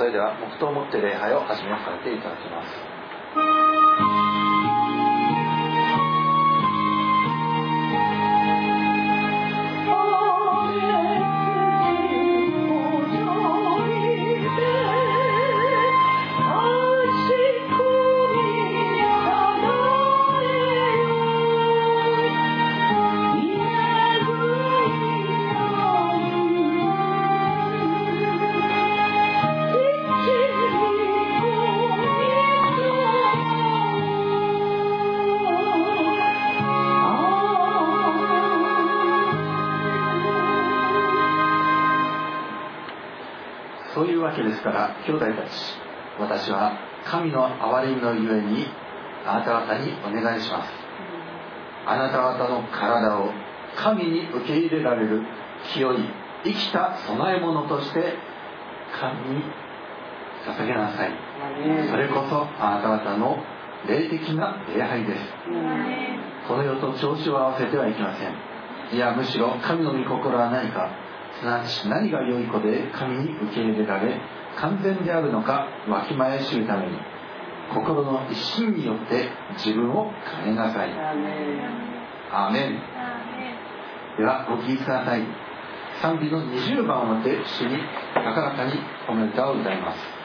それでは黙祷をもって礼拝を始めさせていただきます。ですから兄弟たち私は神の憐れみのゆえにあなた方にお願いします。あなた方の体を神に受け入れられる清い生きた供え物として神に捧げなさい。それこそあなた方の霊的な礼拝です。この世と調子を合わせてはいけません。いやむしろ神の御心は何かすなわち何が良い子で神に受け入れられ完全であるのかわきまえ知るために心の一心によって自分を変えなさい。アーメン。ではご聞きください。賛美の20番をもって主に高らかにおめでとうを歌います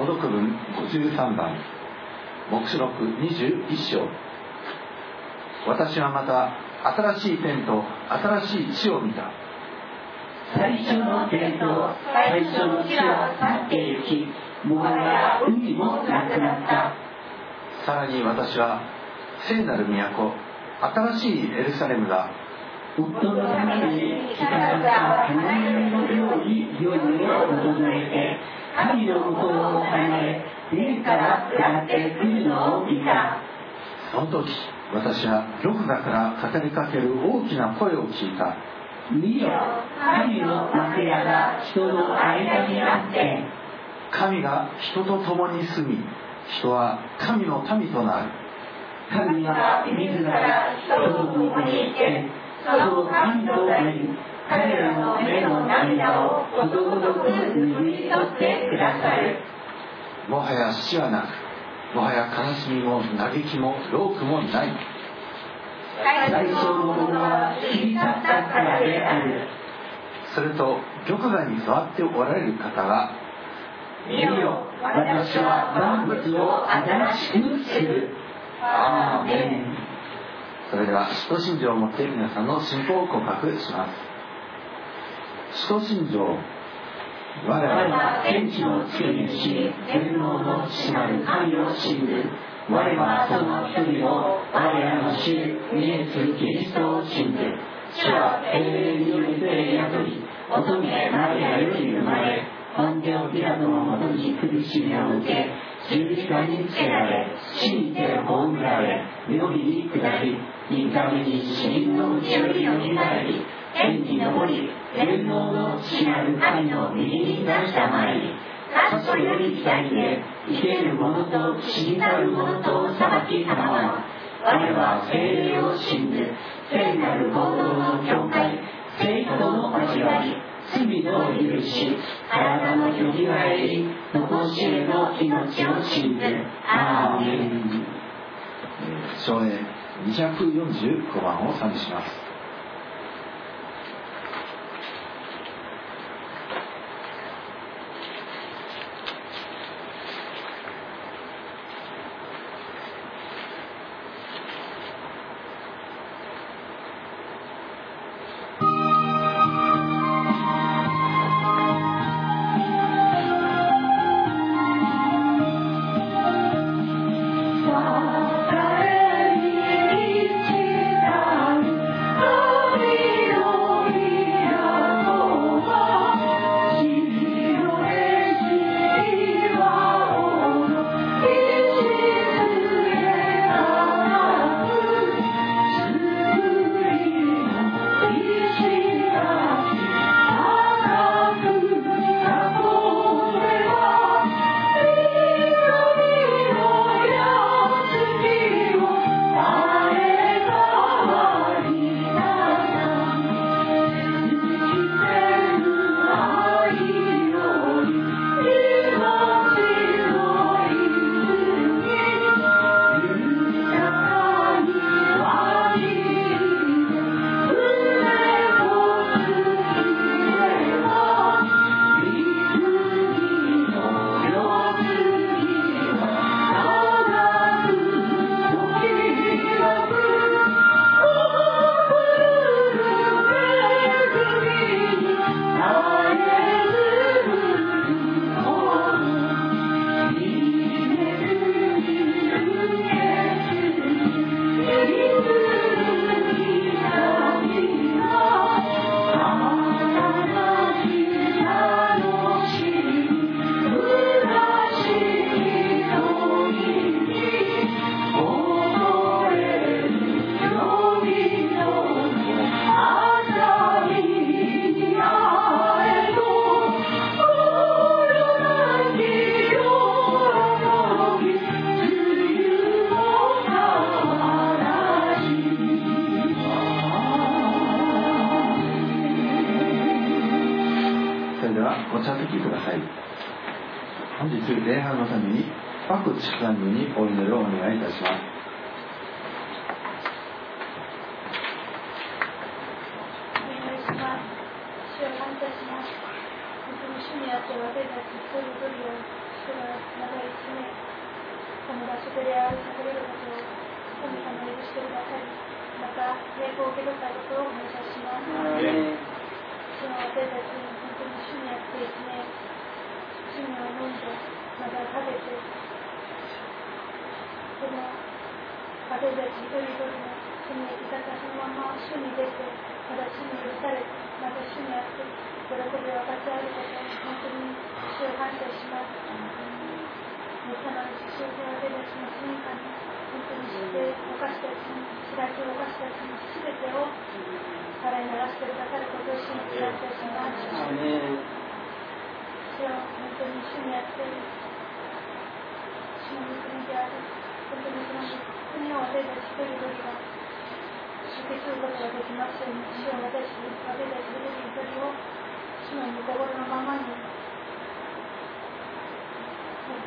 孤独文53番黙示録21章。私はまた新しい天と新しい地を見た。最初の天と最初の地は去ってゆきもはや海もなくなった。さらに私は聖なる都新しいエルサレムが夫のために着飾った花嫁のように世にを整えて神の向こうを離れ天から下ってくるのを見たその時私は玉座から語りかける大きな声を聞いた。見よ神の幕屋が人の間にあって。神が人と共に住み人は神の民となる。神は自ら人の向こうに行ってその神となり彼らの目の涙をことごとく拭い取ってくださるもはや死はなくもはや悲しみも嘆きも労苦もない。最初のものは過ぎ去ったからである。すると玉座に座っておられる方が見よ私は万物を新しくする。アーメン。それでは使徒信条を持って皆さんの信仰を告白します使徒信条我我々は天地の作り主天皇の父なる神を信ず我はその一人を我らの主イエス・キリストを信ず主は永遠によって宿り乙女マリアより生まれ本テオピラトのもとに苦しみを受け十字架につけられ死にて葬られ妙義に下り三日目に死人のうちよりよみがえり天に昇り天皇の父なる神の右に出したまいりかつとより期待で生ける者と死にたる者と裁きたまわ我は精霊を信ず聖なる行動の教会聖徒の交わり罪の許し体のよみがえり残しへの命を信ずアーメン省エ245番を賛美します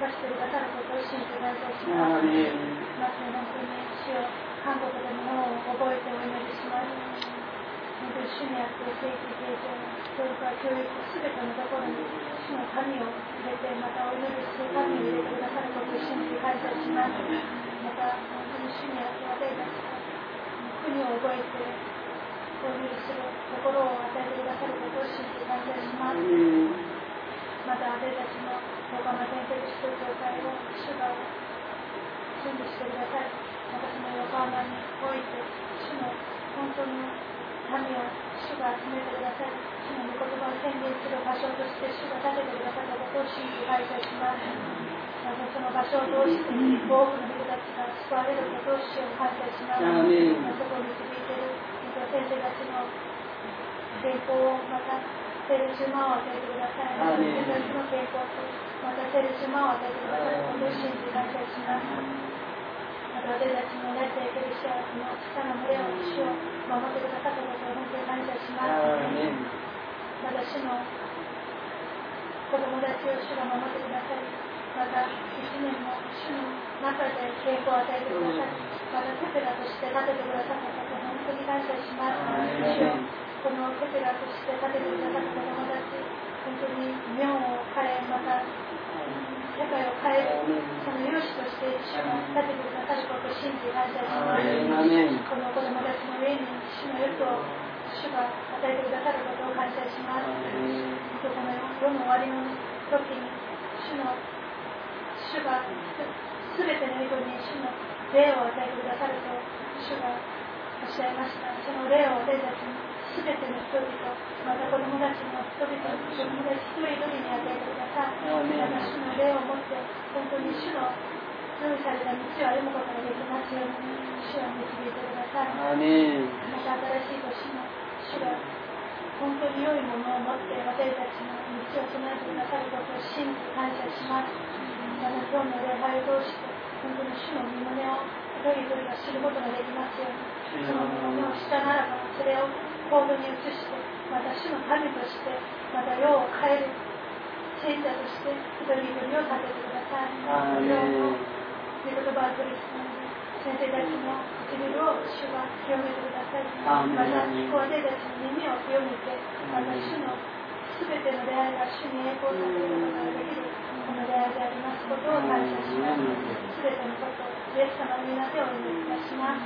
動かしてくださることを信じ感謝します。まず本当に主を韓国でも脳を覚えてお祈りします。本当に主にあって正規経験、それから教育、すべてのところに主の神を入れて、またお祈りする神を入れてくださることを信じ感謝します。また本当に主にあって私たちが国を覚えてお祈りする心を与えてくださることを信じ感謝します。また私たちの横浜建設使徒教会を主が準備してください。私の横浜において主の本当の民を主が集めてください。主の御言葉を宣言する場所として主が立ててくださったことを信じ感謝します。またその場所を通して多くの人たちが救われることを主を感謝します。アーメンそこに導いている先生たちの健康をまたセルシュマを与えてください。私たちの健康とまたセルシュマを与えてくださることを信じ感謝します。また私たちの練っていける人たちの小さな群れを主を守ってくださったことを本当に感謝します。また主の子供たちを主が守ってください。また一年も主の中で健康を与えてください。またテペラとして立ててくださったことを本当に感謝します。このテペラとして立ててくださった子供たち、本当に日本を変え、また社会を変える、その勇士として主が立ててくださることを信じ感謝します。この子供たちの上に主の欲を主が与えてくださることを感謝します。この世の終わりの時に主の主がすべての人に主の霊を与えてくださると主がおっしゃいました。その霊を私たちにすべての人々、また子供たちの人々、子供たち一人一人に与えてください。また主の霊を持って本当に主の用意された道を歩むことができますように主を導いてください。また新しい年の主が本当に良いものを持って私たちの道を備えてくださることを信じ感謝します。また今日の礼拝を通して本当に主の身胸を一人一人が知ることができますように、その身胸をしたならばそれを行動に移して、また主の民として、また世を変える聖者として一人一人を立ててください。アーメン御言葉を取り進め先生たちの唇を主が清めてください。また、私たちの耳を清めて、また主のすべての出会いが主に栄光させることができる、この出会いでありますことを感謝します。すべてのことをイエス様の皆でお祈りいたします。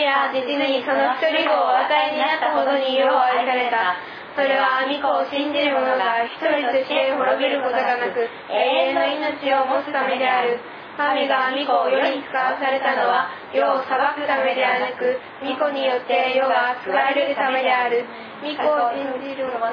神は実にその一人子をお与えになったほどに世を愛された。それは御子を信じる者が一人として滅びることがなく、永遠の命を持つためである。神が御子を世に使わされたのは、世を裁くためではなく、御子によって世が救われるためである。御子を信じる者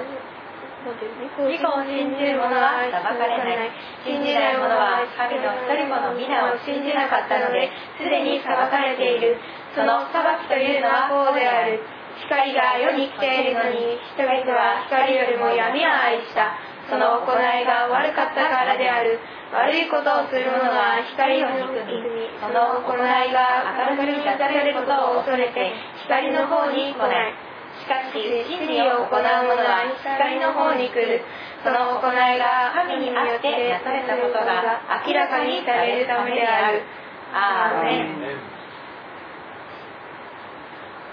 御子を信じる者は裁かれない。信じない者は神の一人子の皆を信じなかったので、すでに裁かれている。その裁きというのはこうである光が世に来ているのに人々は光よりも闇を愛した。その行いが悪かったからである。悪いことをする者は光を憎みその行いが明るくに出されることを恐れて光の方に来ない。しかし真理を行う者は光の方に来る。その行いが神によってなされたことが明らかにされるためである。アーメン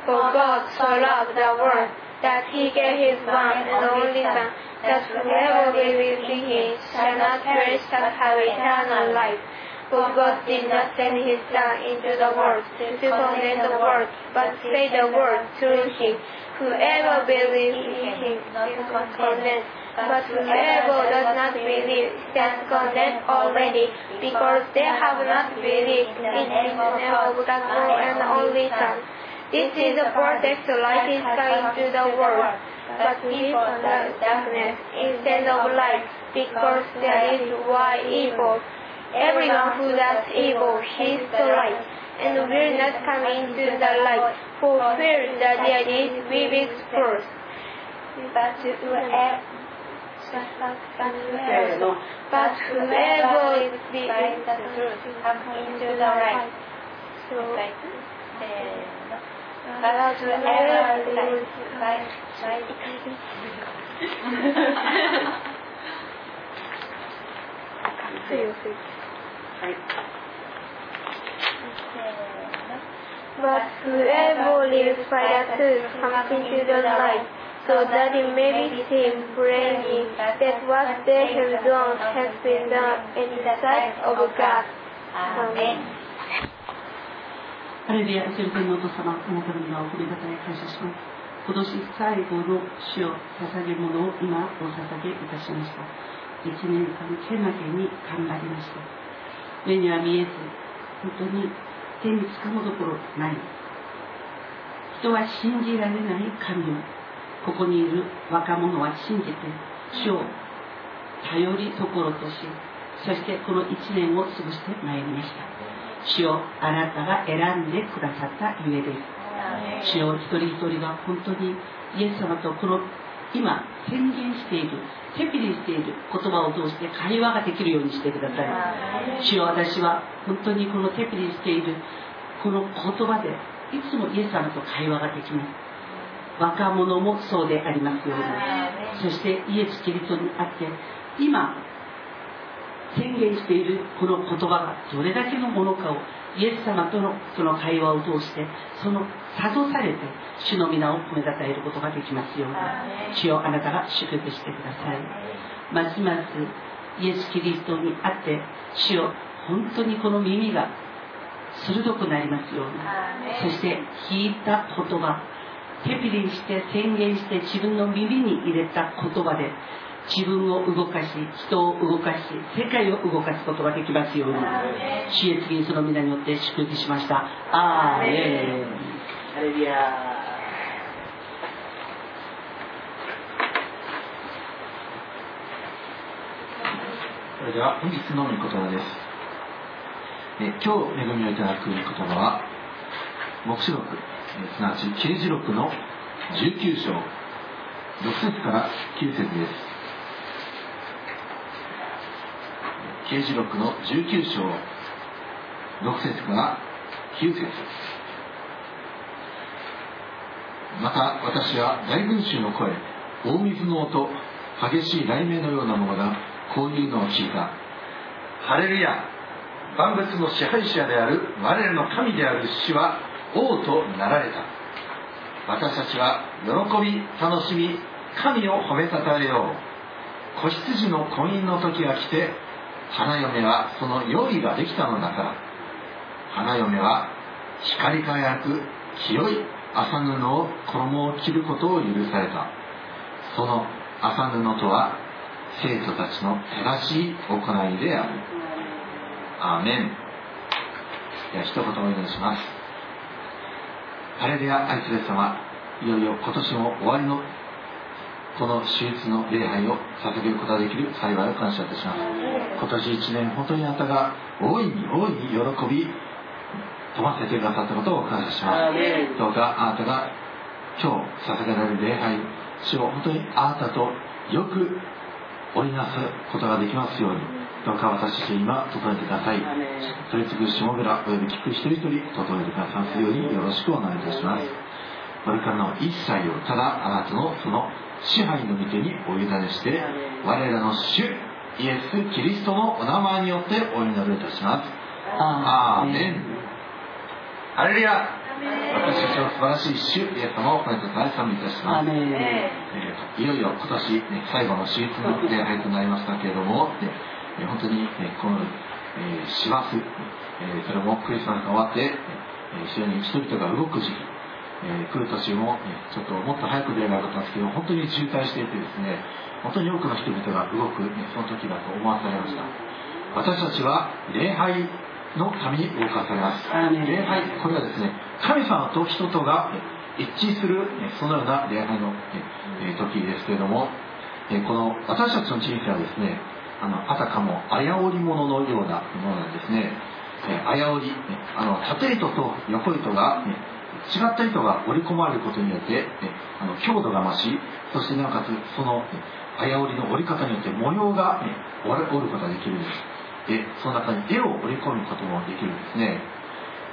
For God so loved the world that he gave his one and only Son, that whoever believes in him shall not perish but have eternal life. For God did not send his Son into the world to condemn the world, but save the world through him. Whoever believes in him is not condemned, but whoever does not believe stands condemned already, because they have not believed in the name of the and only Son. This is the protect light is coming to the world, but people love darkness instead of light, because there is why evil. Everyone who does evil hates the light, and will not come into the light, for fear that their deeds will be exposed. But whoever is the truth comes into the light. So, but to ever by はい。But whoever lives by the truth comes into the light, so that it may be seen plainly that what they have done has been done in the sight of God. Amen. ハレルヤ、聖天のお父様、あなたの名を褒めたたえ感謝します。今年最後の死を捧げ物を今お捧げいたしました。一年間、けなげに頑張りました。目には見えず、本当に手につかむところない。人は信じられない神を、ここにいる若者は信じて、死を頼りところとし、そしてこの一年を過ごしてまいりました。主をあなたが選んでくださったゆえです。主を一人一人が本当にイエス様とこの今宣言しているテピリしている言葉を通して会話ができるようにしてください。主よ私は本当にこのテピリしているこの言葉でいつもイエス様と会話ができます。若者もそうでありますように。そしてイエス・キリストにあって今宣言しているこの言葉がどれだけのものかをイエス様とのその会話を通してその諭されて主の皆を褒めたたえることができますように主よあなたが祝福してください。ますますイエス・キリストにあって主よ本当にこの耳が鋭くなりますようにそして聞いた言葉テピリして宣言して自分の耳に入れた言葉で自分を動かし人を動かし世界を動かすことができますように主イエスキリストの皆によって祝福しました。アーメンハレルヤそれでは本日の御言葉です。え今日恵みをいただく御言葉は黙示録すなわち刑事録の19章6節から9節です刑事録の19章。6節から9節また私は大群衆の声大水の音激しい雷鳴のようなものがこういうのを聞いたハレルヤ万物の支配者である我らの神である主は王となられた。私たちは喜び楽しみ神を褒めたたえよう。子羊の婚姻の時が来て花嫁はその用意ができたのだから。花嫁は光り輝く清い麻布を衣を着ることを許された。その麻布とは生徒たちの正しい行いである。アーメン。では一言お祈りします。ハレルヤ愛する様いよいよ今年も終わりのこの手術の礼拝を捧げることができる幸いを感謝いたします。今年一年本当にあなたが大いに大いに喜び飛ばせてくださったことを感謝します。どうかあなたが今日捧げられる礼拝主を本当にあなたとよく織りなすことができますようにどうか私たち今整えてください。取り次ぐ下村および聞く一人一人整えてくださますようによろしくお願いいたします。これからの一切をただあなたのその支配の御手にお委ねして我らの主イエス・キリストのお名前によってお祈りいたします。アーメン。ハレルヤ。私たちの素晴らしい主イエス様をこれと大賛美いたします、えー、いよいよ今年、ね、最後の手術の礼拝となりましたけれども、ね、本当に、ね、この、えー、師走、えー、それもクリスマスが終わって、えー、非常に人々が動く時期えー、来る年も、ね、ちょっともっと早く出ればよかったんですけど本当に渋滞していてですね本当に多くの人々が動く、ね、その時だと思わされました。私たちは礼拝のために動かされます。礼拝これはですね神様と人とが一致する、ね、そのような礼拝の、えー、時ですけれども、えー、この私たちの人生はですねあのあたかもあやおり物のようなものなんですね、えー、あやおり、ね、あの縦糸と横糸が、ね、違った糸が織り込まれることによって、ね、あの強度が増しそしてなおかつそのあや織りの織り方によって模様が、ね、織ることができるんです。でその中に絵を織り込むこともできるんですね、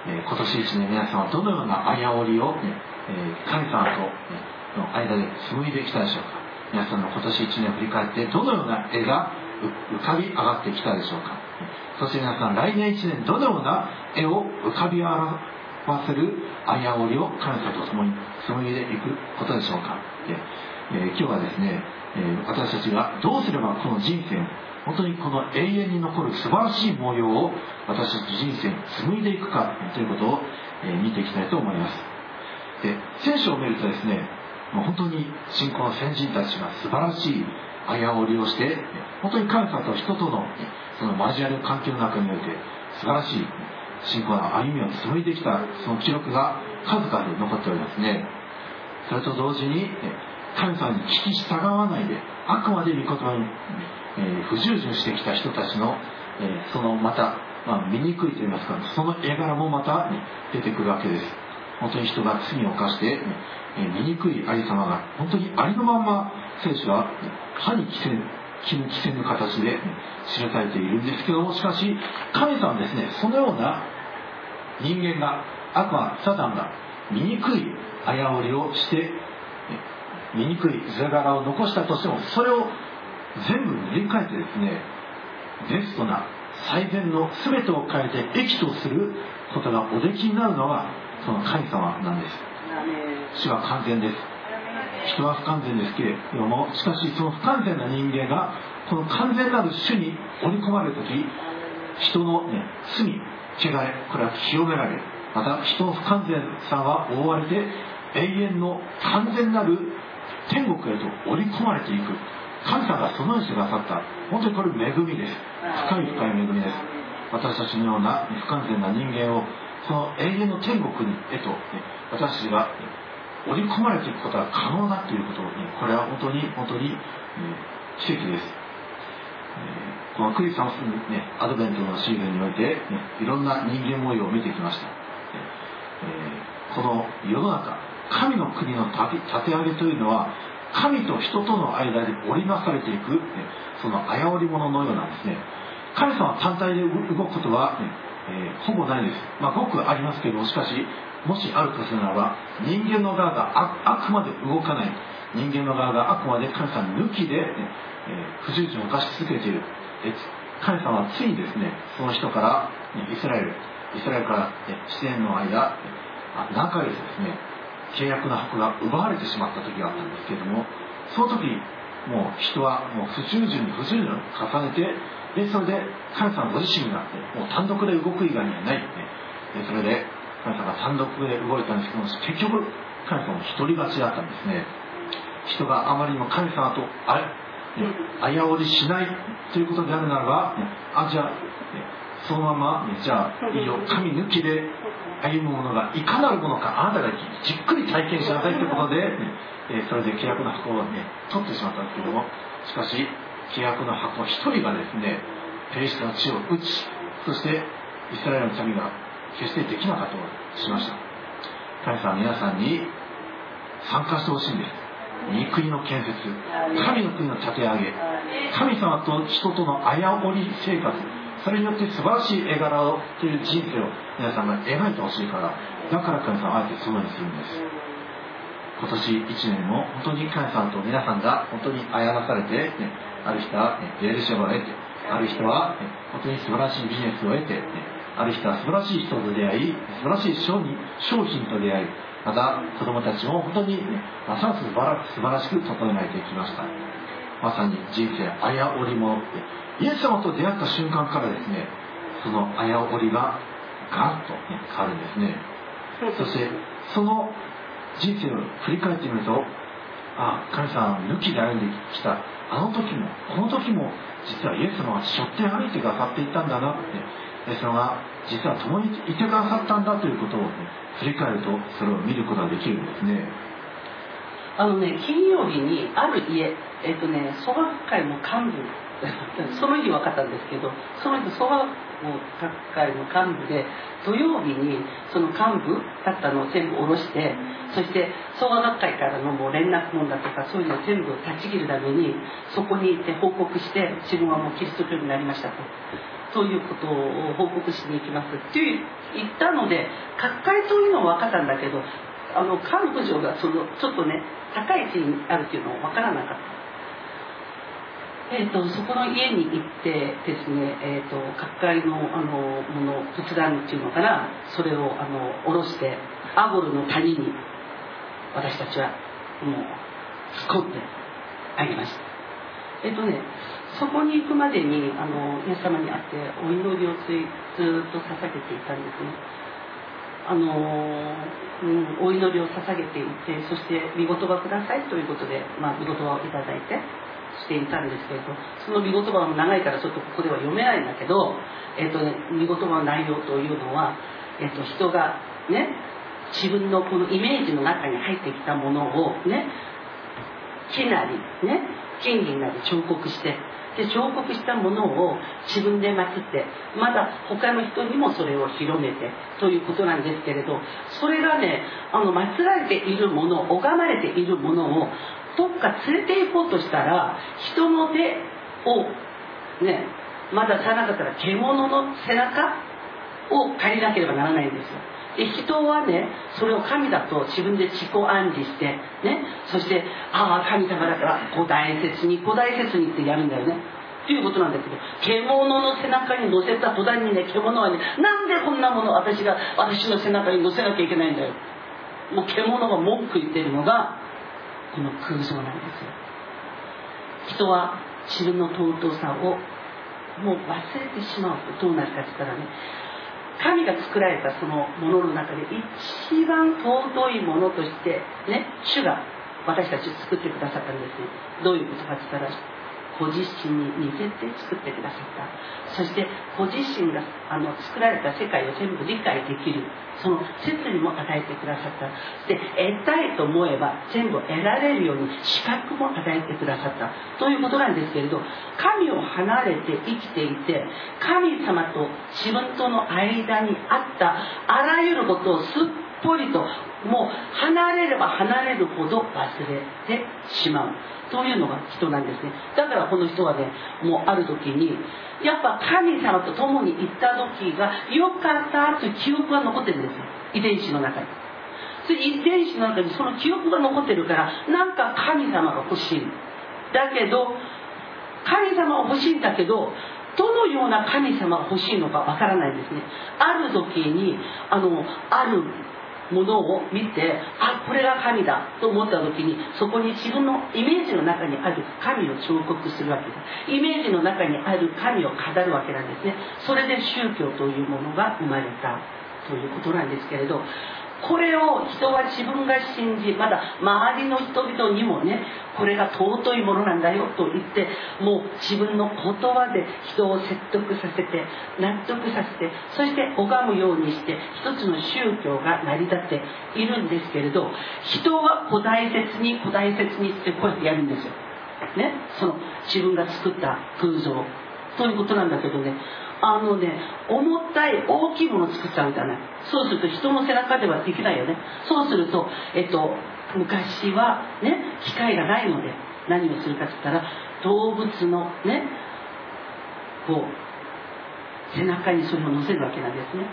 え、今年一年皆さんはどのようなあや織りを、ねえ、神様と、ね、の間で紡いできたでしょうか。皆さんの今年一年を振り返ってどのような絵が浮かび上がってきたでしょうか。そして皆さん来年一年どのような絵を浮かび上がわせるあやおりを感謝とともに紡いでいくことでしょうか、えー、今日はですね、えー、私たちがどうすればこの人生本当にこの永遠に残る素晴らしい模様を私たち人生に紡いでいくかということを、え、見ていきたいと思います。で聖書を見るとですねもう本当に信仰の先人たちが素晴らしいあやおりをして本当に神様と人とのその交わる関係の中において素晴らしい信仰の歩みを紡いできたその記録が数々残っておりますね。それと同時に神様に聞き従わないであくまで御言葉に、え、不従順してきた人たちの、え、そのまた、まあ、醜いといいますかその絵柄もまた、出てくるわけです。本当に人が罪を犯して、え、醜いありさまが本当にありのまんま聖書は歯に着せ気に着せぬ形で記されているんですけどもしかし神様はですねそのような人間が悪魔サタンが醜いあやおりをして醜い図柄を残したとしてもそれを全部塗り替えてですねベストな最善の全てを変えて益とすることがおできになるのはその神様なんです。主は完全です。人は不完全ですけれどもしかしその不完全な人間がこの完全なる主に織り込まれる時人の、ね、罪汚れこれは清められまた人の不完全さは覆われて永遠の完全なる。天国へと織り込まれていく神様がそのようにしてくださった本当にこれ恵みです深い深い恵みです私たちのような不完全な人間をその永遠の天国にへと、私たちが織り込まれていくことが可能だということにこれは本当に本当に、奇跡です、このクリスマス、ね、アドベントのシーズンにおいて、ね、いろんな人間模様を見てきました、えー、この世の中神の国の立て上げというのは神と人との間で織りなされていく、ね、そのあやおり物のようなんですね。神様単体で動くことは、ねえーほぼないです、まあ、ごくありますけどしかしもしあるとするならば人間の側があくまで動かない。人間の側があくまで神様抜きで、ねえ不従順を犯し続けている。え神様はついにですねその人から、ねイスラエルイスラエルから、ね、7年の間あ何ヶ月ですね契約の箱が奪われてしまった時があったんですけれどもその時もう人はもう不従順に不従順を重ねてでそれで神様ご自身が、ね、もう単独で動く以外にはない、ね、でそれで神様が単独で動いたんですけども結局神様も一人勝ちだったんですね。人があまりにも神様とあれねあやおりしないということであるならば、あじゃあ、そのまま、じゃあいいよ神抜きで歩むものがいかなるものかあなたがじっくり体験しなさいということで、えそれで契約の箱をね取ってしまったんですけどもしかし契約の箱一人がですねペリシテの地を打ちそしてイスラエルの民が決してできなかったとしました。神様は皆さんに参加してほしいんです。御国の建設。神の国の立て上げ。神様と人とのあやおり生活。それによって素晴らしい絵柄をという人生を皆さんが描いてほしいからだから神様はあえてそうにするんです。今年1年も本当に神様と皆さんが本当にあやらされて、ね、ある人は、ね、ベールシェバを得てある人は、ね本当に素晴らしいビジネスを得て、ねある人は素晴らしい人と出会い素晴らしい商品商品と出会いまた子供たちも本当に、ね、ますます素晴ら素晴らしく整えられていきました。まさに人生あやおりもイエス様と出会った瞬間からですねそのあやおりがガラッと、ね、変わるんですね。そしてその人生を振り返ってみるとあ神様抜きで歩んできた。あの時もこの時も実はイエス様は背負って歩いてくださっていたんだなってイエス様が実は共にいてくださったんだということを、ね、振り返るとそれを見ることができるんですね。あのね金曜日にある家えっ、とね総学会の幹部 その日分かったんですけどその人総学会の幹部で土曜日にその幹部だったのを全部下ろしてそして総合学会からのもう連絡網だとかそういうのを全部断ち切るためにそこに行って報告して自分はもうキリスト教になりましたと。ということを報告しに行きますって言ったので各界というのは分かったんだけどあの幹部長がそのちょっとね高い位置にあるっていうのは分からなかった。えー、とそこの家に行ってですね、えー、と各界のあのもの仏壇っていうのかなそれをあの下ろしてアゴルの谷に私たちはもう突っ込んであげました。えっ、とねそこに行くまでにあのイエス様に会ってお祈りをついずっと捧げていたんですね。あの、うん、お祈りを捧げていてそして「見言葉ください」ということで、まあ、見言葉をいただいてしていたんですけれどその見言葉も長いからちょっとここでは読めないんだけど、えっとね、見言葉の内容というのは、えっと、人がね自分のこのイメージの中に入ってきたものをね木なりね金銀なり彫刻してで彫刻したものを自分で祀ってまだ他の人にもそれを広めてということなんですけれどそれがねあの祀られているもの拝まれているものをどっか連れて行こうとしたら人の手をねまださなかったら獣の背中を借りなければならないんですよ。で人はねそれを神だと自分で自己暗示してねそしてああ神様だから古代説に古代説にってやるんだよね。っていうことなんだけど獣の背中に乗せた途端にね獣はねなんでこんなもの私が私の背中に乗せなきゃいけないんだよ。もう獣が文句言ってるのがこの空想なんです人は自分の尊さをもう忘れてしまうとどうなるかって言ったらね神が作られたそのものの中で一番尊いものとしてね主が私たちを作ってくださったんですね。どういうことかって言ったらご自身に似せて作ってくださった。そしてご自身があの作られた世界を全部理解できる。その説にも与えてくださった。で得たいと思えば全部得られるように資格も与えてくださった。ということなんですけれど神を離れて生きていて神様と自分との間にあったあらゆることをすっぽりともう離れれば離れるほど忘れてしまう。というのが人なんですね。だからこの人はねもうある時にやっぱ神様と共に行った時が良かったという記憶が残ってるんですよ。遺伝子の中に。それ遺伝子の中にその記憶が残ってるからなんか神様が欲しい。だけど神様は欲しいんだけどどのような神様が欲しいのかわからないですね。ある時にあのあるものを見てあこれが神だと思った時にそこに自分のイメージの中にある神を彫刻するわけですイメージの中にある神を語るわけなんですね。それで宗教というものが生まれたということなんですけれどこれを人は自分が信じまだ周りの人々にもねこれが尊いものなんだよと言ってもう自分の言葉で人を説得させて納得させてそして拝むようにして一つの宗教が成り立っているんですけれど人は古代説に古代説にってこうやってやるんですよ。ね、その自分が作った空像。ということなんだけどね。あのね重たい大きいものを作っちゃうんじゃな。いそうすると人の背中ではできないよね。そうするとえっと昔はね機械がないので何をするかって言ったら動物のねこう背中にそれを乗せるわけなんですね。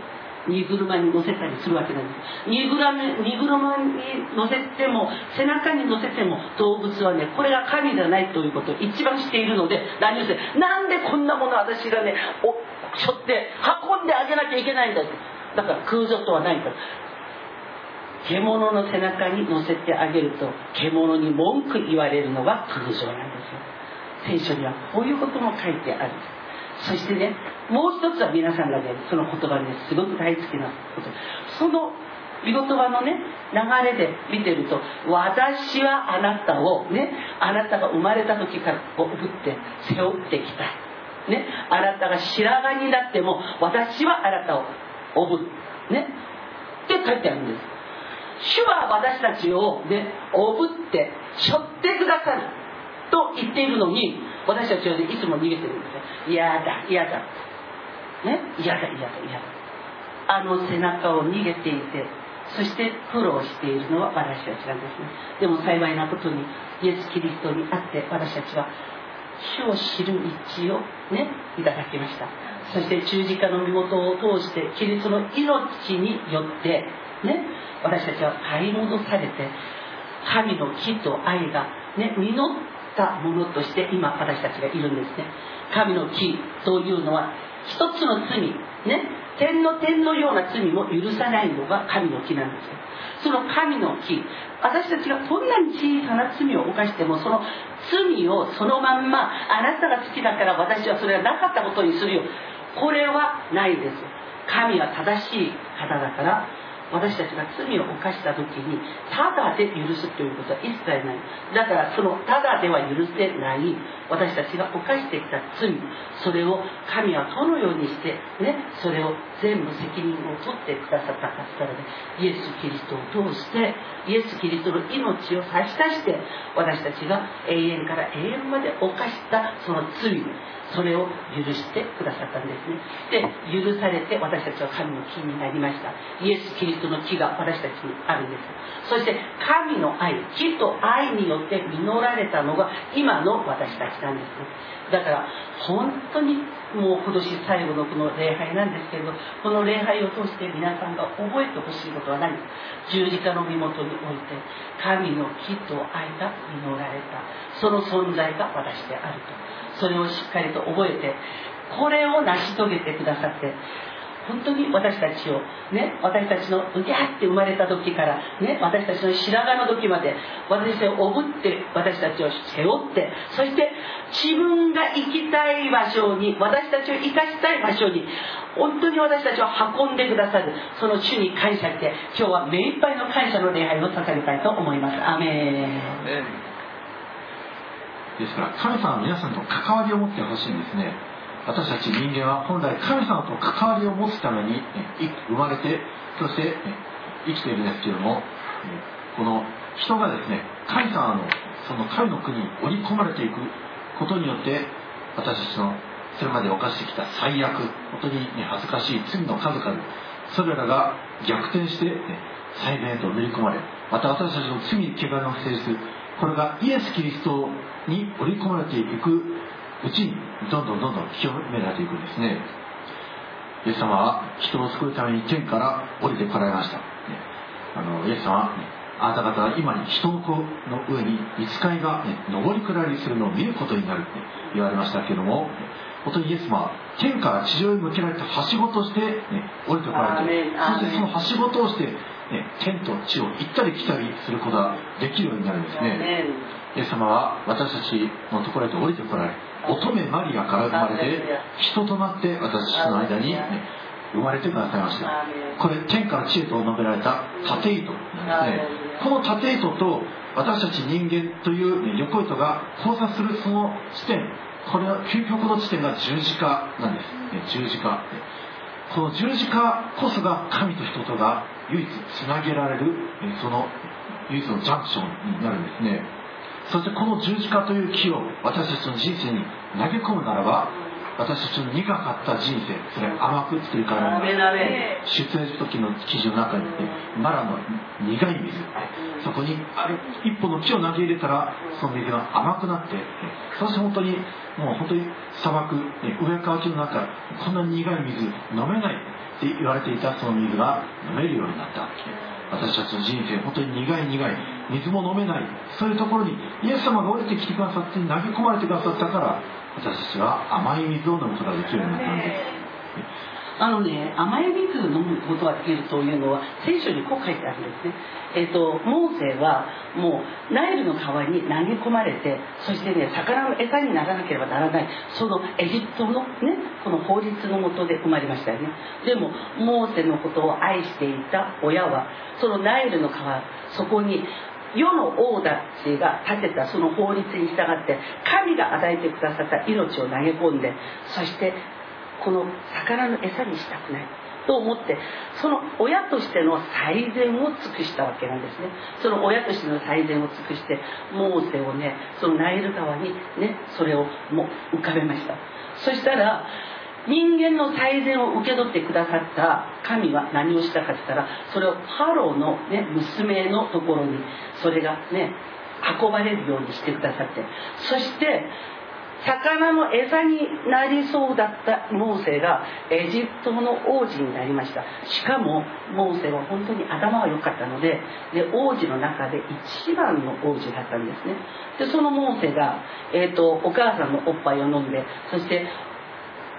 荷車に乗せたりするわけなんです。荷車荷車に乗せても背中に乗せても動物はねこれが神じゃないということを一番知っているので何をす。るなんでこんなもの私がねお背負って運んであげなきゃいけないんだって。だから空想とは何か獣の背中に乗せてあげると獣に文句言われるのが空想なんですよ。聖書にはこういうことも書いてある。そしてねもう一つは皆さんがねその言葉ですごく大好きなこと。その御言葉のね流れで見てると私はあなたをねあなたが生まれた時からこうぶって背負ってきた。ねあなたが白髪になっても私はあなたをおぶね。って書いてあるんです。主は私たちをねおぶって背負ってくださると言っているのに私たちはいつも逃げてるんですね。嫌だ嫌だ。ね？嫌だ嫌だ嫌だ。あの背中を逃げていてそして苦労しているのは私たちなんですね。でも幸いなことにイエス・キリストにあって私たちは主を知る道をねいただきました。そして十字架の身元を通してキリストの命によってね私たちは買い戻されて神の木と愛がね実ったものとして今私たちがいるんですね。神の木というのは一つの罪ね天の天のような罪も許さないのが神の木なんですよその神の木私たちがどんなに小さな罪を犯してもその罪をそのまんまあなたが好きだから私はそれはなかったことにするよ。これはないです。神は正しい方だから私たちが罪を犯した時にただで許すということは一切ない。だからそのただでは許せない私たちが犯してきた罪それを神はどのようにしてねそれを全部責任を取ってくださったかったらねイエス・キリストを通してイエス・キリストの命を差し出して私たちが永遠から永遠まで犯したその罪それを許してくださったんですね。で許されて私たちは神の木になりました。イエス・キリストの木が私たちにあるんです。そして神の愛木と愛によって実られたのが今の私たちなんですだから本当にもう今年最後のこの礼拝なんですけれどこの礼拝を通して皆さんが覚えてほしいことは何十字架の身元において神の木と愛が実られた。その存在が私であると。それをしっかりと覚えてこれを成し遂げてくださって本当に私たちをね私たちのうぎゃって生まれた時からね私たちの白髪の時まで私たちをおぶって私たちを背負ってそして自分が行きたい場所に私たちを生かしたい場所に本当に私たちを運んでくださるその主に感謝して今日は目いっぱいの感謝の礼拝を捧げたいと思います。アメン。ですから神様は皆さんと関わりを持ってほしいんですね私たち人間は本来神様と関わりを持つために生まれてそして生きているんですけれどもこの人がですね神様のその神の国に織り込まれていくことによって私たちのそれまで犯してきた最悪本当に、恥ずかしい罪の数々それらが逆転して、ね、最善へと塗り込まれまた私たちの罪汚れの性質これがイエス・キリストに織り込まれていくうちにどんどんどんどん清められていくんですね。イエス様は人を救うために天から降りてこられました、あのイエス様は、あなた方は今に人の子の上に見つかいが、ね、上り下りするのを見ることになるって言われましたけども本当にイエス様は天から地上へ向けられたはしごとして、ね、降りてこられてそしてそのはしごとをして、ね、天と地を行ったり来たりすることができるようになるんですね。イエス様は私たちのところへと降りてこられ乙女マリアから生まれて人となって私たちの間に、ね、生まれてくださいました。これ天から地へと述べられた縦糸なんですね。この縦糸と私たち人間という、ね、横糸が交差するその地点これは究極の地点が十字架なんです、ね、十字架。この十字架こそが神と人とが唯一つなげられるその唯一のジャンクションになるんですね。そしてこの十字架という木を私たちの人生に投げ込むならば私たちの苦かった人生それ甘く作り変えら出演する時の記事の中に、ね、マラの苦い水。そこにある一本の木を投げ入れたらその水が甘くなってそして本当にもう本当に砂漠、ね、上川木の中こんな苦い水飲めないって言われていたその水が飲めるようになった。私たちの人生本当に苦い苦い。水も飲めない。そういうところにイエス様が降りてきてくださって投げ込まれてくださったから私たちは甘い水を飲むことができるようになったんです。あのね、甘い水を飲むことができるというのは聖書にこう書いてあるんですね。えっ、ー、と、モーセはもうナイルの川に投げ込まれて、そしてね、魚の餌にならなければならない、そのエジプトのね、この法律のもとで生まれましたよね。でも、モーセのことを愛していた親は、そのナイルの川、そこに世の王たちが立てたその法律に従って神が与えてくださった命を投げ込んでそしてこの魚の餌にしたくない。と思ってその親としての最善を尽くしたわけなんですね。その親としての最善を尽くしてモーセをねそのナイル川にねそれをも浮かべました。そしたら人間の最善を受け取ってくださった神は何をしたかって言ったらそれをパローの、ね、娘のところにそれがね運ばれるようにしてくださって。そして魚の餌になりそうだったモーセがエジプトの王子になりました。しかもモーセは本当に頭が良かったのでで王子の中で一番の王子だったんですね。でそのモーセが、えーと、お母さんのおっぱいを飲んでそして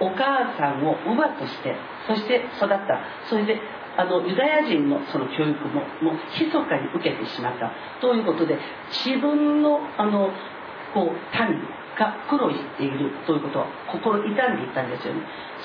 お母さんを乳母としてそして育った。それであのユダヤ人のその教育ももう密かに受けてしまった。ということで自分のあのこう民が苦労しているということは心痛んでいたんですよね。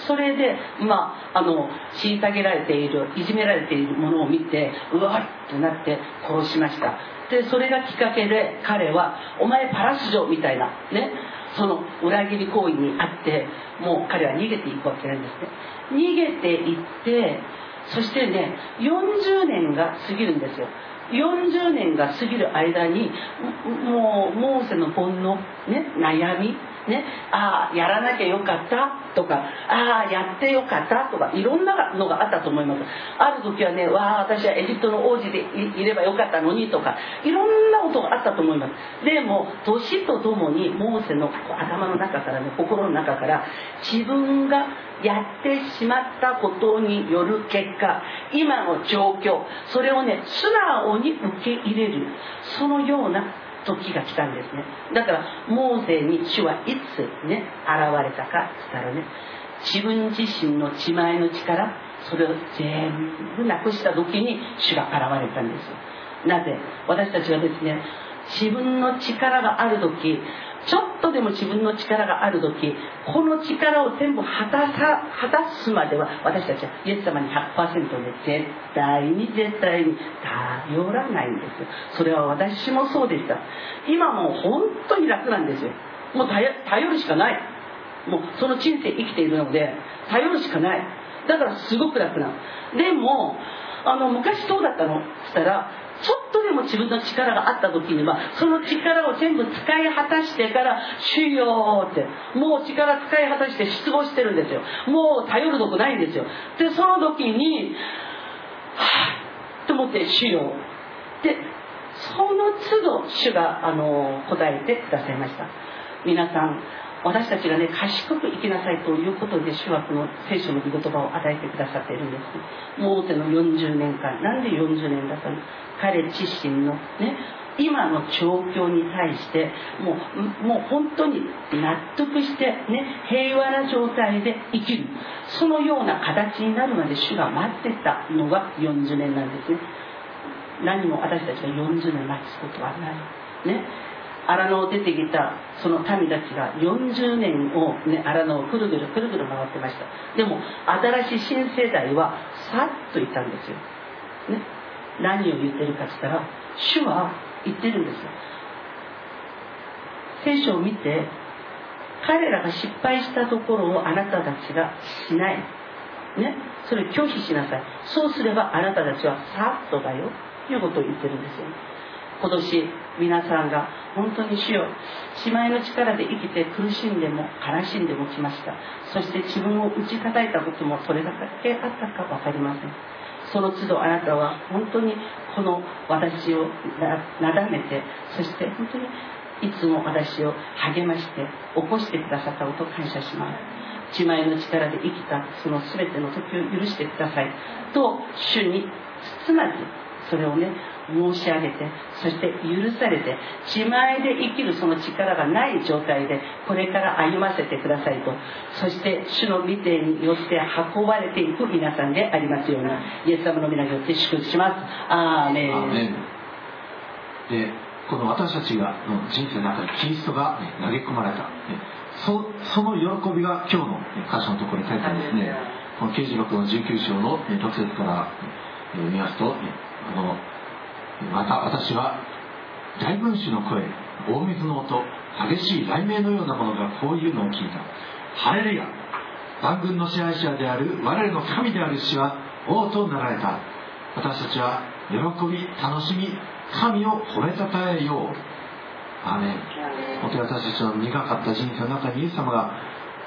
それでまあの虐げられているいじめられているものを見てうわっとなって殺しました。でそれがきっかけで彼は「お前パラス城」みたいなねその裏切り行為にあってもう彼は逃げていくわけなんですね。逃げていってそしてね40年が過ぎるんですよ。40年が過ぎる間にもうモーセの本の、ね、悩みね、ああやらなきゃよかったとかああやってよかったとかいろんなのがあったと思います。ある時はねわあ私はエジプトの王子でいればよかったのにとかいろんなことがあったと思います。でも年とともにモーセの頭の中からね心の中から自分がやってしまったことによる結果今の状況それをね素直に受け入れるそのような時が来たんですね。だからモーセに主はいつね現れたかっつったらね自分自身の自前の力それを全部なくした時に主が現れたんですなぜ？私たちはですね自分の力がある時ちょっとでも自分の力がある時この力を全部果たさ果たすまでは私たちはイエス様に100%で絶対に絶対に頼らないんですそれは私もそうでした。今もう本当に楽なんですよ。もう頼るしかない。もうその人生生きているので頼るしかない。だからすごく楽なの。でもあの昔どうだったの。っつったらちょっとでも自分の力があった時にはその力を全部使い果たしてから「主よ」ってもう力使い果たして失望してるんですよ。もう頼るとこないんですよ。でその時に「はあ」ともって主よでその都度主があの答えてくださいました。皆さん私たちがね賢く生きなさいということで主はこの聖書の御言葉を与えてくださっているんです。モーセの40年間。なんで40年だったの？彼自身のね今の状況に対してもうもう本当に納得してね平和な状態で生きる。そのような形になるまで主が待ってたのが40年なんですね。何も私たちが40年待つことはない。ね。荒野を出てきたその民たちが40年を、ね、荒野をくるぐるくるぐる回ってました。でも新しい新世代はさっといたんですよ、ね、何を言ってるかって言ったら主は言ってるんですよ。聖書を見て彼らが失敗したところをあなたたちがしない。ね。それを拒否しなさい。そうすればあなたたちはさっとだよ。ということを言ってるんですよ。今年皆さんが本当に主よ。姉妹の力で生きて苦しんでも悲しんでもきました。そして自分を打ち叩いたこともそれだけあったか分かりません。その都度あなたは本当にこの私をなだめてそして本当にいつも私を励まして起こしてくださったことを感謝します。姉妹の力で生きたその全ての時を許してください。と主に包まずそれをね申し上げてそして許されて自前で生きるその力がない状態でこれから歩ませてくださいと。そして主の御手によって運ばれていく皆さんでありますようにイエス様の皆によって祝福します。アーメン。でこの私たちがの人生の中にキリストが、ね、投げ込まれた、ね、そその喜びが今日の、ね、箇所のところに書いてあるんですね。この96の19章の、ね、6節から、え見ますと、ね、あのまた私は大群衆の声大水の音激しい雷鳴のようなものがこういうのを聞いた。ハレルヤ万軍の支配者である我々の神である主は王となられた私たちは喜び楽しみ神を褒めたたえよう。アーメン。本当に私たちの苦かった人生の中にイエス様が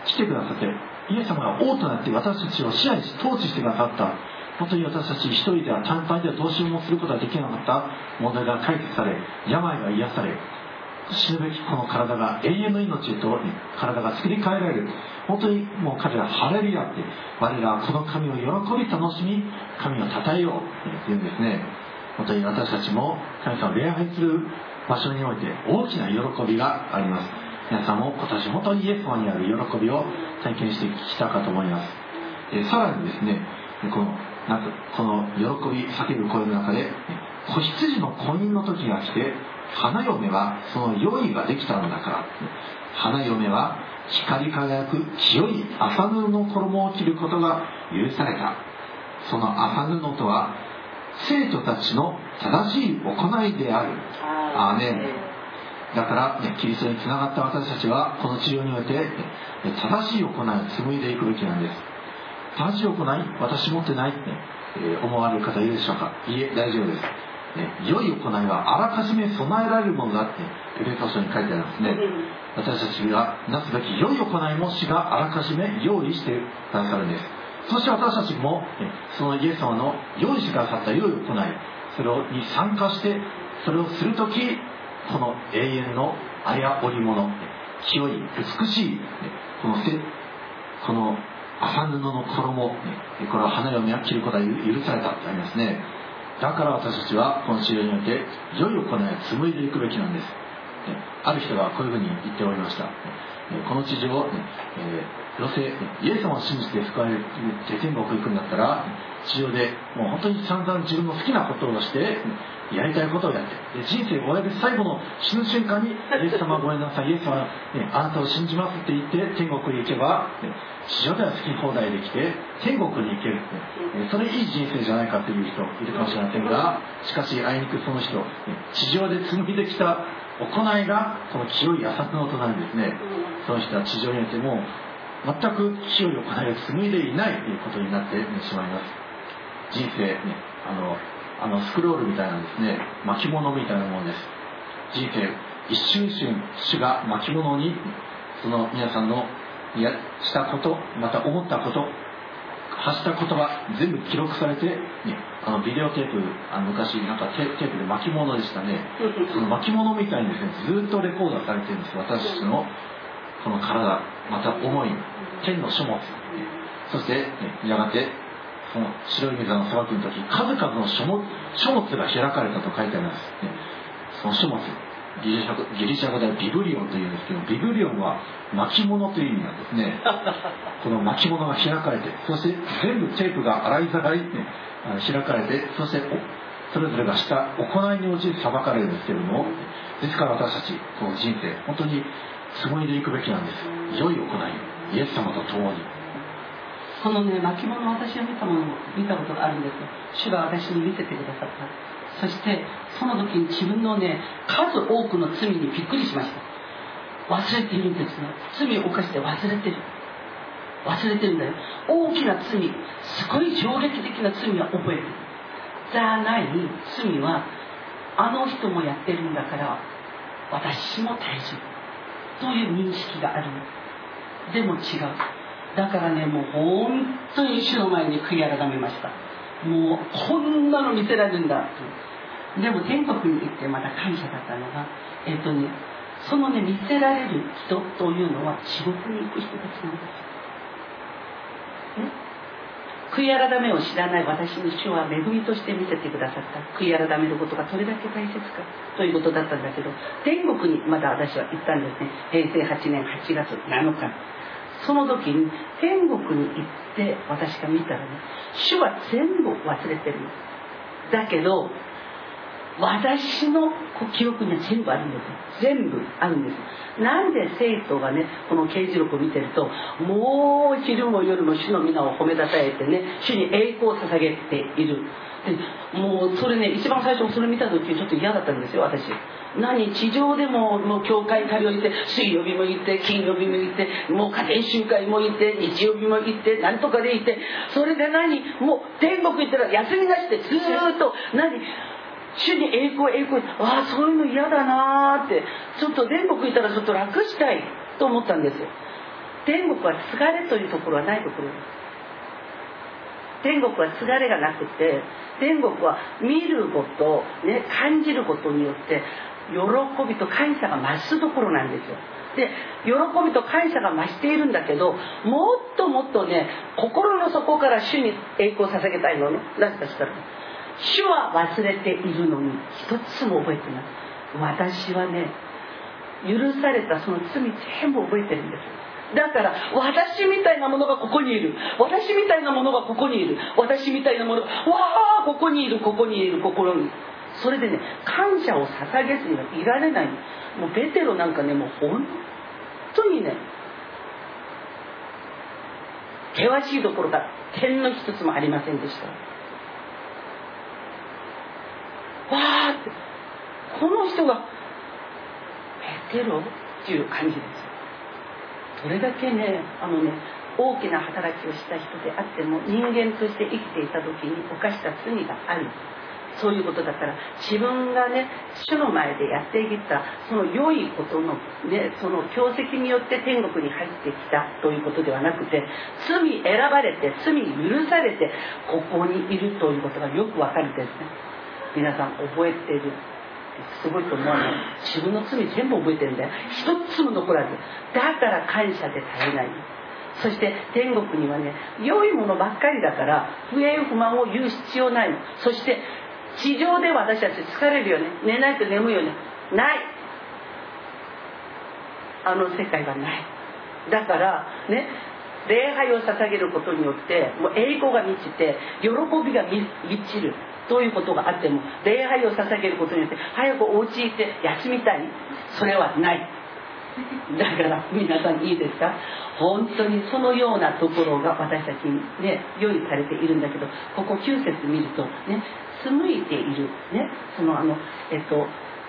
来てくださってイエス様が王となって私たちを支配し統治してくださった本当に私たち一人では単体ではどうしようもすることができなかった問題が解決され病が癒され死ぬべきこの体が永遠の命へと体が作り変えられる。本当にもう彼らハレルヤって我らはこの神を喜び楽しみ神を称えようって言うんですね。本当に私たちも神様を礼拝する場所において大きな喜びがあります。皆さんも今年本当にイエス様にある喜びを体験してきたかと思います。えさらにですねこのなんかこの喜び叫ぶ声の中で子羊の婚姻の時が来て花嫁はその用意ができたのだから花嫁は光り輝く清い麻布の衣を着ることが許された。その麻布とは生徒たちの正しい行いである。アーメン。だから、ね、キリストにつながった私たちはこの治療において正しい行いを紡いでいくべきなんです正しい行い？私持ってない？って、え思われる方いるでしょうか？いいえ大丈夫です、ね、良い行いはあらかじめ備えられるものだってエペソ書に書いてあるんですね。私たちがなすべき良い行いも主があらかじめ用意してくださるんです。そして私たちも、そのイエス様の用意してくださった良い行いそれに参加してそれをする時この永遠のあや織物清い美しいこのこの麻布の衣、これは花嫁は着ることは許されたってありますね。だから私たちはこの治療において良い行いを紡いでいくべきなんです。ある人がこういうふうに言っておりました。この地上、えー、要請イエス様を信じて救われて天国行くんだったら地上でもう本当に散々自分の好きなことをしてやりたいことをやってで人生を終えて最後の死ぬ瞬間に イエス様ごめんなさいイエス様、ね、あなたを信じますって言って天国に行けば、ね、地上では好き放題できて天国に行ける、ね、それいい人生じゃないかという人いるかもしれませんがしかしあいにくその人、ね、地上で紡いできた行いがこの清い浅くの音なんですね。その人は地上においても全く清い行いを紡いでいないということになってしまいます。人生ねあのあのスクロールみたいなですね巻物みたいなものです。人生一瞬一瞬主が巻物にその皆さんのやしたことまた思ったこと発した言葉全部記録されて、ね、あのビデオテープあの昔なんかテテープで巻物でしたね。その巻物みたいにですねずっとレコーダーされてるんです。私のこの体また思い天の書物。そして、ね、やがてその白い水の砂漠の時数々の書物書物が開かれたと書いてあります、ね、その書物ギリシャギリシャ語ではビブリオンというんですけどビブリオンは巻物という意味なんです。ね。この巻物が開かれてそして全部テープが洗いざがい、ね、開かれてそしてそれぞれがした行いに応じて裁かれるんですけれどもですから私たちこの人生本当に紡いでいくべきなんです。良い行いイエス様と共にこのね巻物私が見たもの見たことがあるんです主が私に見せてくださった。そしてその時に自分のね数多くの罪にびっくりしました。忘れているんですね罪を犯して忘れてる。忘れてるんだよ。大きな罪すごい衝撃的な罪は覚えてる。じゃない罪はあの人もやってるんだから私も大丈夫。という認識がある。でも違う。だからねもう本当に主の前に悔い改めました。もうこんなの見せられるんだでも天国に行ってまた感謝だったのがえっ、とねそのね見せられる人というのは地獄に行く人たちなんです。悔い改めを知らない私に主は恵みとして見せてくださった。悔い改めることがどれだけ大切かということだったんだけど天国にまだ私は行ったんですね。平成8年8月7日。その時に天国に行って私が見たらね主は全部忘れてるだけど私の記憶には全部あるんです全部あるんですなんで生徒がねこの刑事録を見てるともう昼も夜も主の皆を褒めたたえてね主に栄光を捧げている。でもうそれね一番最初それ見た時ちょっと嫌だったんですよ私。何地上でももう教会に通って水曜日も行って金曜日も行ってもう家庭集会も行って日曜日も行って何とかで行ってそれで何もう天国行ったら休みなしでずっと何主に栄光栄光ああそういうの嫌だなーってちょっと天国行ったらちょっと楽したいと思ったんですよ。天国は疲れというところはないところ。です天国は疲れがなくて天国は見ること、ね、感じることによって喜びと感謝が増すところなんですよ。で喜びと感謝が増しているんだけどもっともっとね心の底から主に栄光を捧げたいのね。なぜかしたら。主は忘れているのに一つも覚えてない。私はね許されたその罪全部覚えてるんですだから私みたいなものがここにいる。私みたいなものがここにいる。私みたいなものがわあここにいるここにいる心に。それでね感謝を捧げずにはいられない。もうベテロなんかねもう本当にね険しいところが点の一つもありませんでした。わーって。この人がペテロっていう感じです。どれだけねあのね大きな働きをした人であっても人間として生きていた時に犯した罪がある。そういうことだったら自分がね主の前でやってきたその良いことのねその業績によって天国に入ってきたということではなくて罪選ばれて罪許されてここにいるということがよくわかるんですね。皆さん覚えてる？すごいと思わない自分の罪全部覚えてるんだよ。一つも残らず。だから感謝で絶えない。そして天国にはね良いものばっかりだから不平不満を言う必要ないそして地上で私たち疲れるよね。寝ないと眠いよね。ない。あの世界はない。だからね礼拝を捧げることによってもう栄光が満ちて喜びが満ちる。どういうことがあっても礼拝を捧げることによって早くお家行って休みたい。それはない。だから皆さんいいですか？本当にそのようなところが私たちにね用意されているんだけどここ9節見るとね紡いでいるねそのあのえっと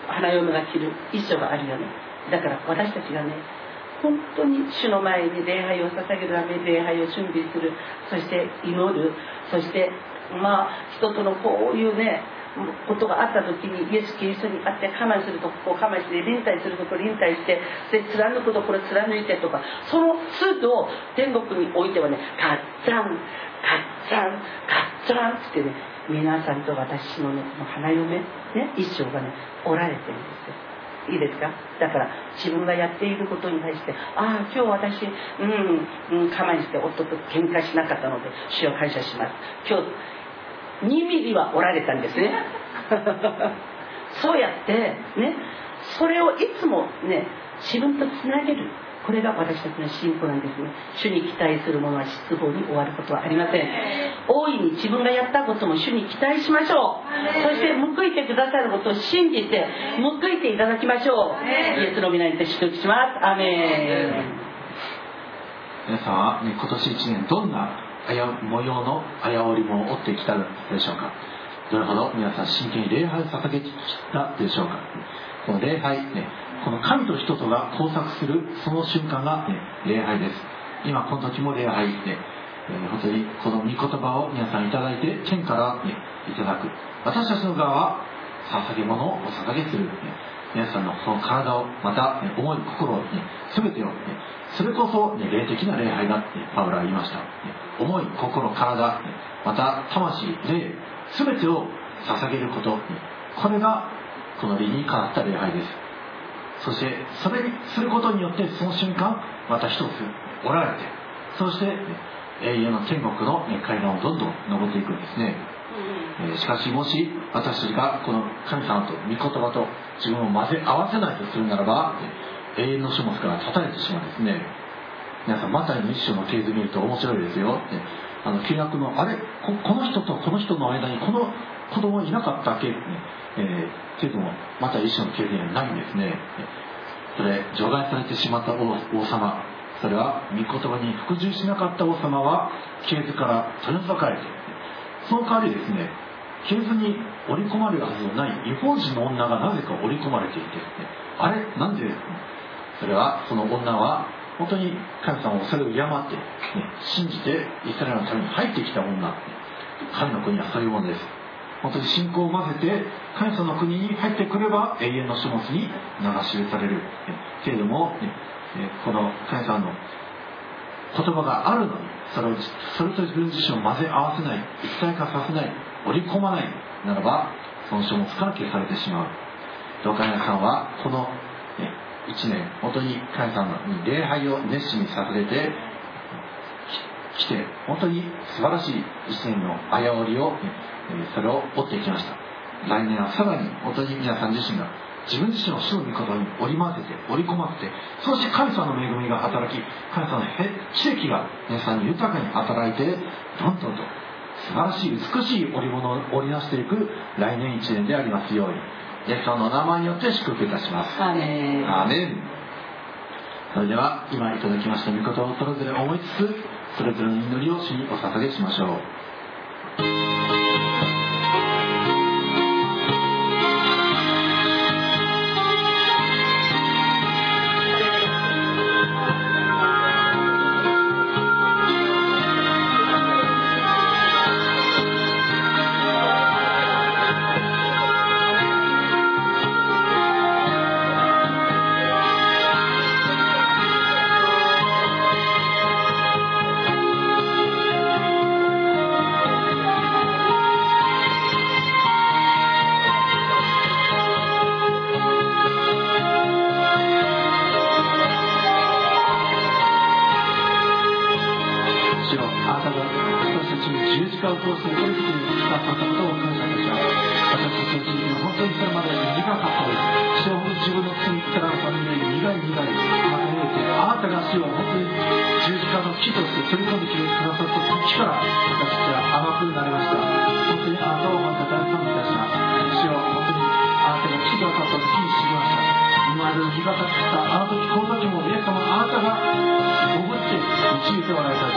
花嫁が着る衣装があるよね。だから私たちがね本当に主の前に礼拝を捧げるため礼拝を準備するそして祈るそしてまあ人とのこういうねことがあった時にイエス・キリストに会って我慢するとここ我慢して臨退するとこ臨退してで貫くところ貫いてとかそのスープを天国においてはねカッチャンカッチャンカッチトランってね皆さんと私の,、ね、の花嫁、ね、一生がねおられてるんですよ。いいですか？だから自分がやっていることに対してああ今日私うん、うん、我慢して夫と喧嘩しなかったので主を感謝します。今日2ミリはおられたんですね。そうやってねそれをいつもね自分とつなげる。これが私たちの信仰なんですね。主に期待するものは失望に終わることはありません。大いに自分がやったことも主に期待しましょう。そして報いてくださることを信じて報いていただきましょう。イエスの皆にて祝福します。アメン。皆さんは、ね、今年1年どんな模様のあやおりもを追ってきたでしょうか。どれほど皆さん真剣に礼拝を捧げてきたでしょうか。この礼拝、ね、この神と人とが交錯するその瞬間が、ね、礼拝です。今この時も礼拝で、え、本当にこの御言葉を皆さんいただいて天から、ね、いただく。私たちの側は捧げ物をお捧げする、ね、皆さんのその体をまた、ね、思い心を、ね、全てを、ね、それこそ、ね、霊的な礼拝だってパウラは言いました、ね、思い心体、また魂霊全てを捧げること、これがこの理にかなった礼拝です。そしてそれにすることによってその瞬間また一つおられてそして永遠の天国の階段をどんどん登っていくんですね、えしかしもし私がこの神様と御言葉と自分を混ぜ合わせないとするならば永遠の書物から断たれてしまうんですね皆さんマタイの一章の系図見ると面白いですよ。ってあの契約のあれこの人とこの人の間にこの子供いなかったっけ、えー、けどもまた一種の経験はないんですね。それ除外されてしまった王様。それは御言葉に服従しなかった王様は系図から取り除かれてその代わりですね系図に織り込まれるはずのない違法人の女がなぜか織り込まれていて、あれなんでそれはその女は本当に神様をそれを敬って、ね、信じてイスラエルのために入ってきた女神の国はそういうものです。本当に信仰を混ぜて神様の国に入ってくれば永遠の書物に流し入れされる。けれども、ね、この神様の言葉があるのにそれをそれと自分自身を混ぜ合わせない。一体化させない。織り込まない。ならばその書物から消されてしまう。どうか皆さんはこの、1年本当に神様に礼拝を熱心に捧げてきて本当に素晴らしい1年のあやおりを、ね、それを追っていきました。来年はさらに本当に皆さん自身が自分自身を主の御言に織り交ぜて織り込ませてそして神様の恵みが働き神様の奇跡が皆さんに豊かに働いてどんどんと素晴らしい美しい織物を織りなしていく来年1年でありますように。イエス様の名前によって祝福いたします。アメン。それでは今いただきました御言葉をそれぞれ思いつつそれぞれの祈りを主にお捧げしましょうを通してどうに培たことを感謝いたします私たちの人生本当にそれまで苦かったです死を自分の罪からのために苦い苦いまたえてあなたが死を本当に十字架の木として取り込んでくださった時から私たちは甘くなりました本当にあなたをまた大賛美いたします死を本当にあなたが木が立った時に知りました今までる苦かったあの時この時も皆様あなたがごぶって導いておられた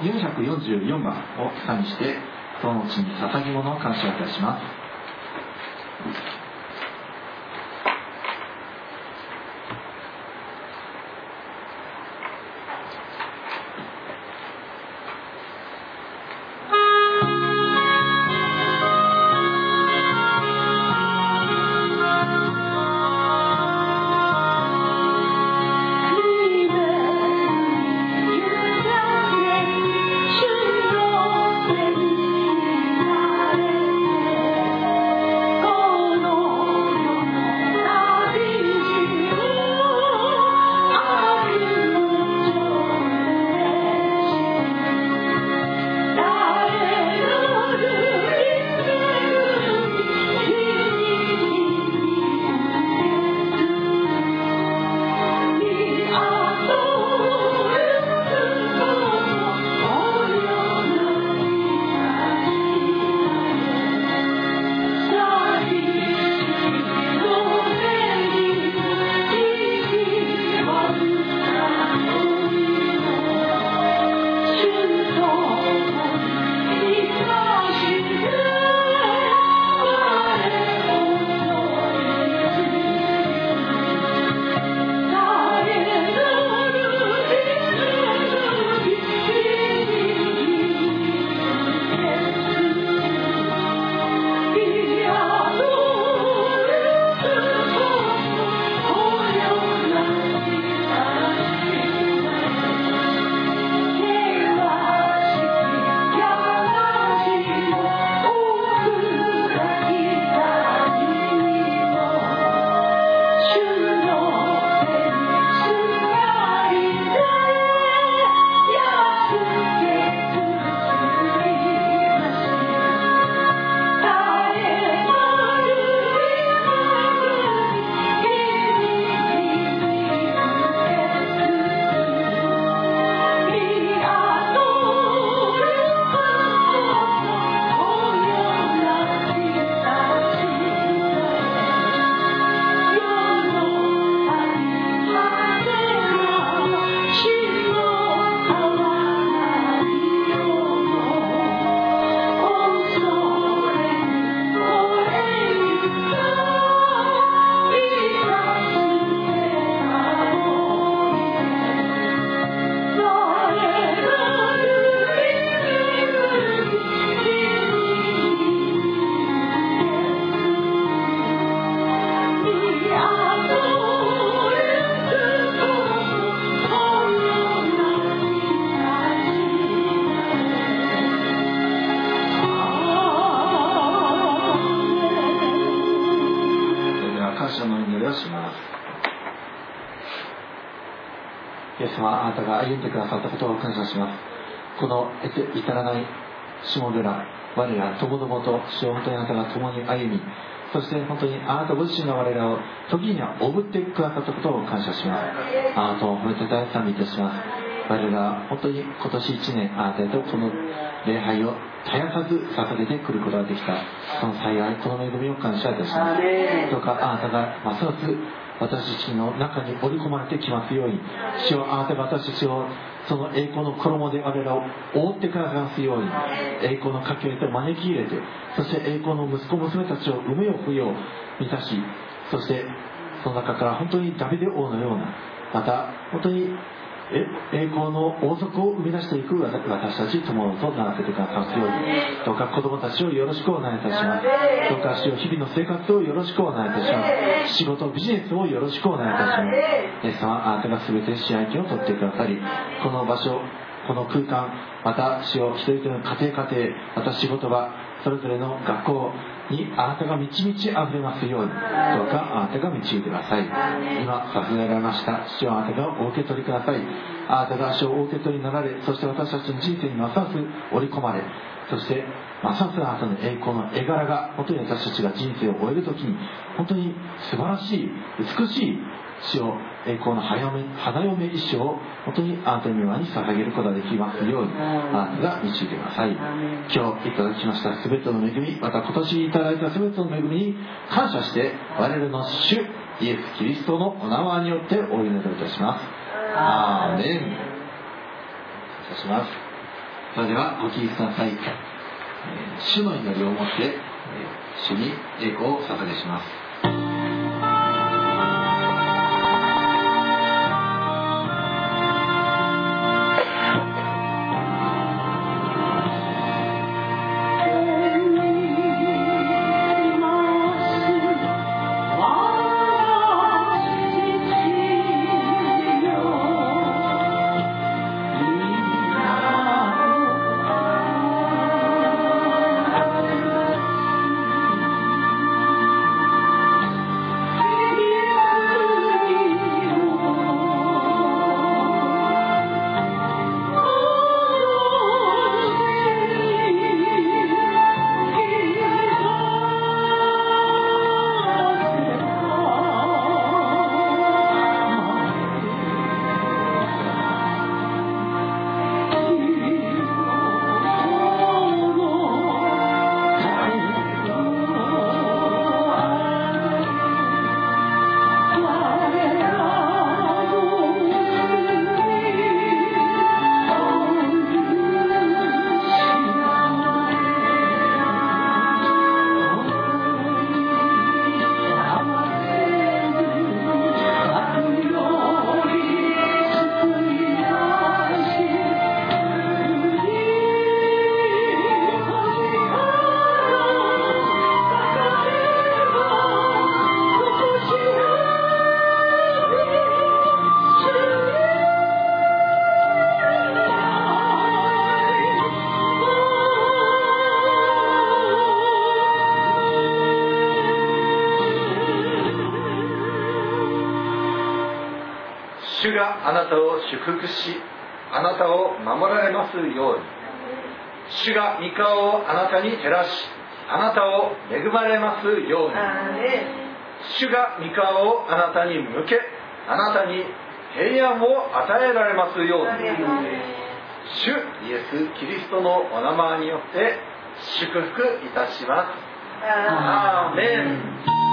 444番を下にしてその地に捧ぎ物を感謝いたします。歩んでくださったことを感謝します。この至らない下村我らともどもと主を本当にあなたが共に歩みそして本当にあなたご自身が我らを時にはおぶってくださったことを感謝します。あなたを褒めて大賛美いたします。我ら本当に今年1年あなたへとこの礼拝を絶やさず捧げてくることができた。その幸いこの恵みを感謝いたします。どうかあなたがますます私たちの中に織り込まれてきますように。主をあなたが私たちをその栄光の衣で我らを覆ってくださいますように。栄光の家系と招き入れてそして栄光の息子娘たちを産めよ不よ満たしそしてその中から本当にダビデ王のようなまた本当に栄光の王族を生み出していく私たち友とならせてくださますようにどうか子供たちをよろしくお願いいたします。ど。うか主を日々の生活をよろしくお願いいたします。仕事ビジネスをよろしくお願いいたします。イエス様あなたが全て試合権を取ってくださりこの場所この空間また主を一人一人の家庭家庭また仕事場それぞれの学校にあなたが満ち満ち溢れますようにどうかあなたが導いてください。今捧げられました。主はあなたがお受け取りください。あなたが主をお受け取りになられそして私たちの人生にますます織り込まれそしてますますあなたの栄光の絵柄が本当に私たちが人生を終える時に本当に素晴らしい美しい主を栄光の花嫁花嫁一生を本当にあなたの御前に捧げることができますようにあなたが導いてください。今日いただきました全ての恵みまた今年いただいた全ての恵みに感謝して我々の主イエス・キリストのお名前によってお祈りいたします。アーメン。感謝します。それではご起立ください、えー主の祈りをもって、えー主に栄光を捧げします主があなたを祝福しあなたを守られますように。主が御顔をあなたに照らしあなたを恵まれますように。主が御顔をあなたに向けあなたに平安を与えられますように。主イエス・キリストのお名前によって祝福いたします。アーメン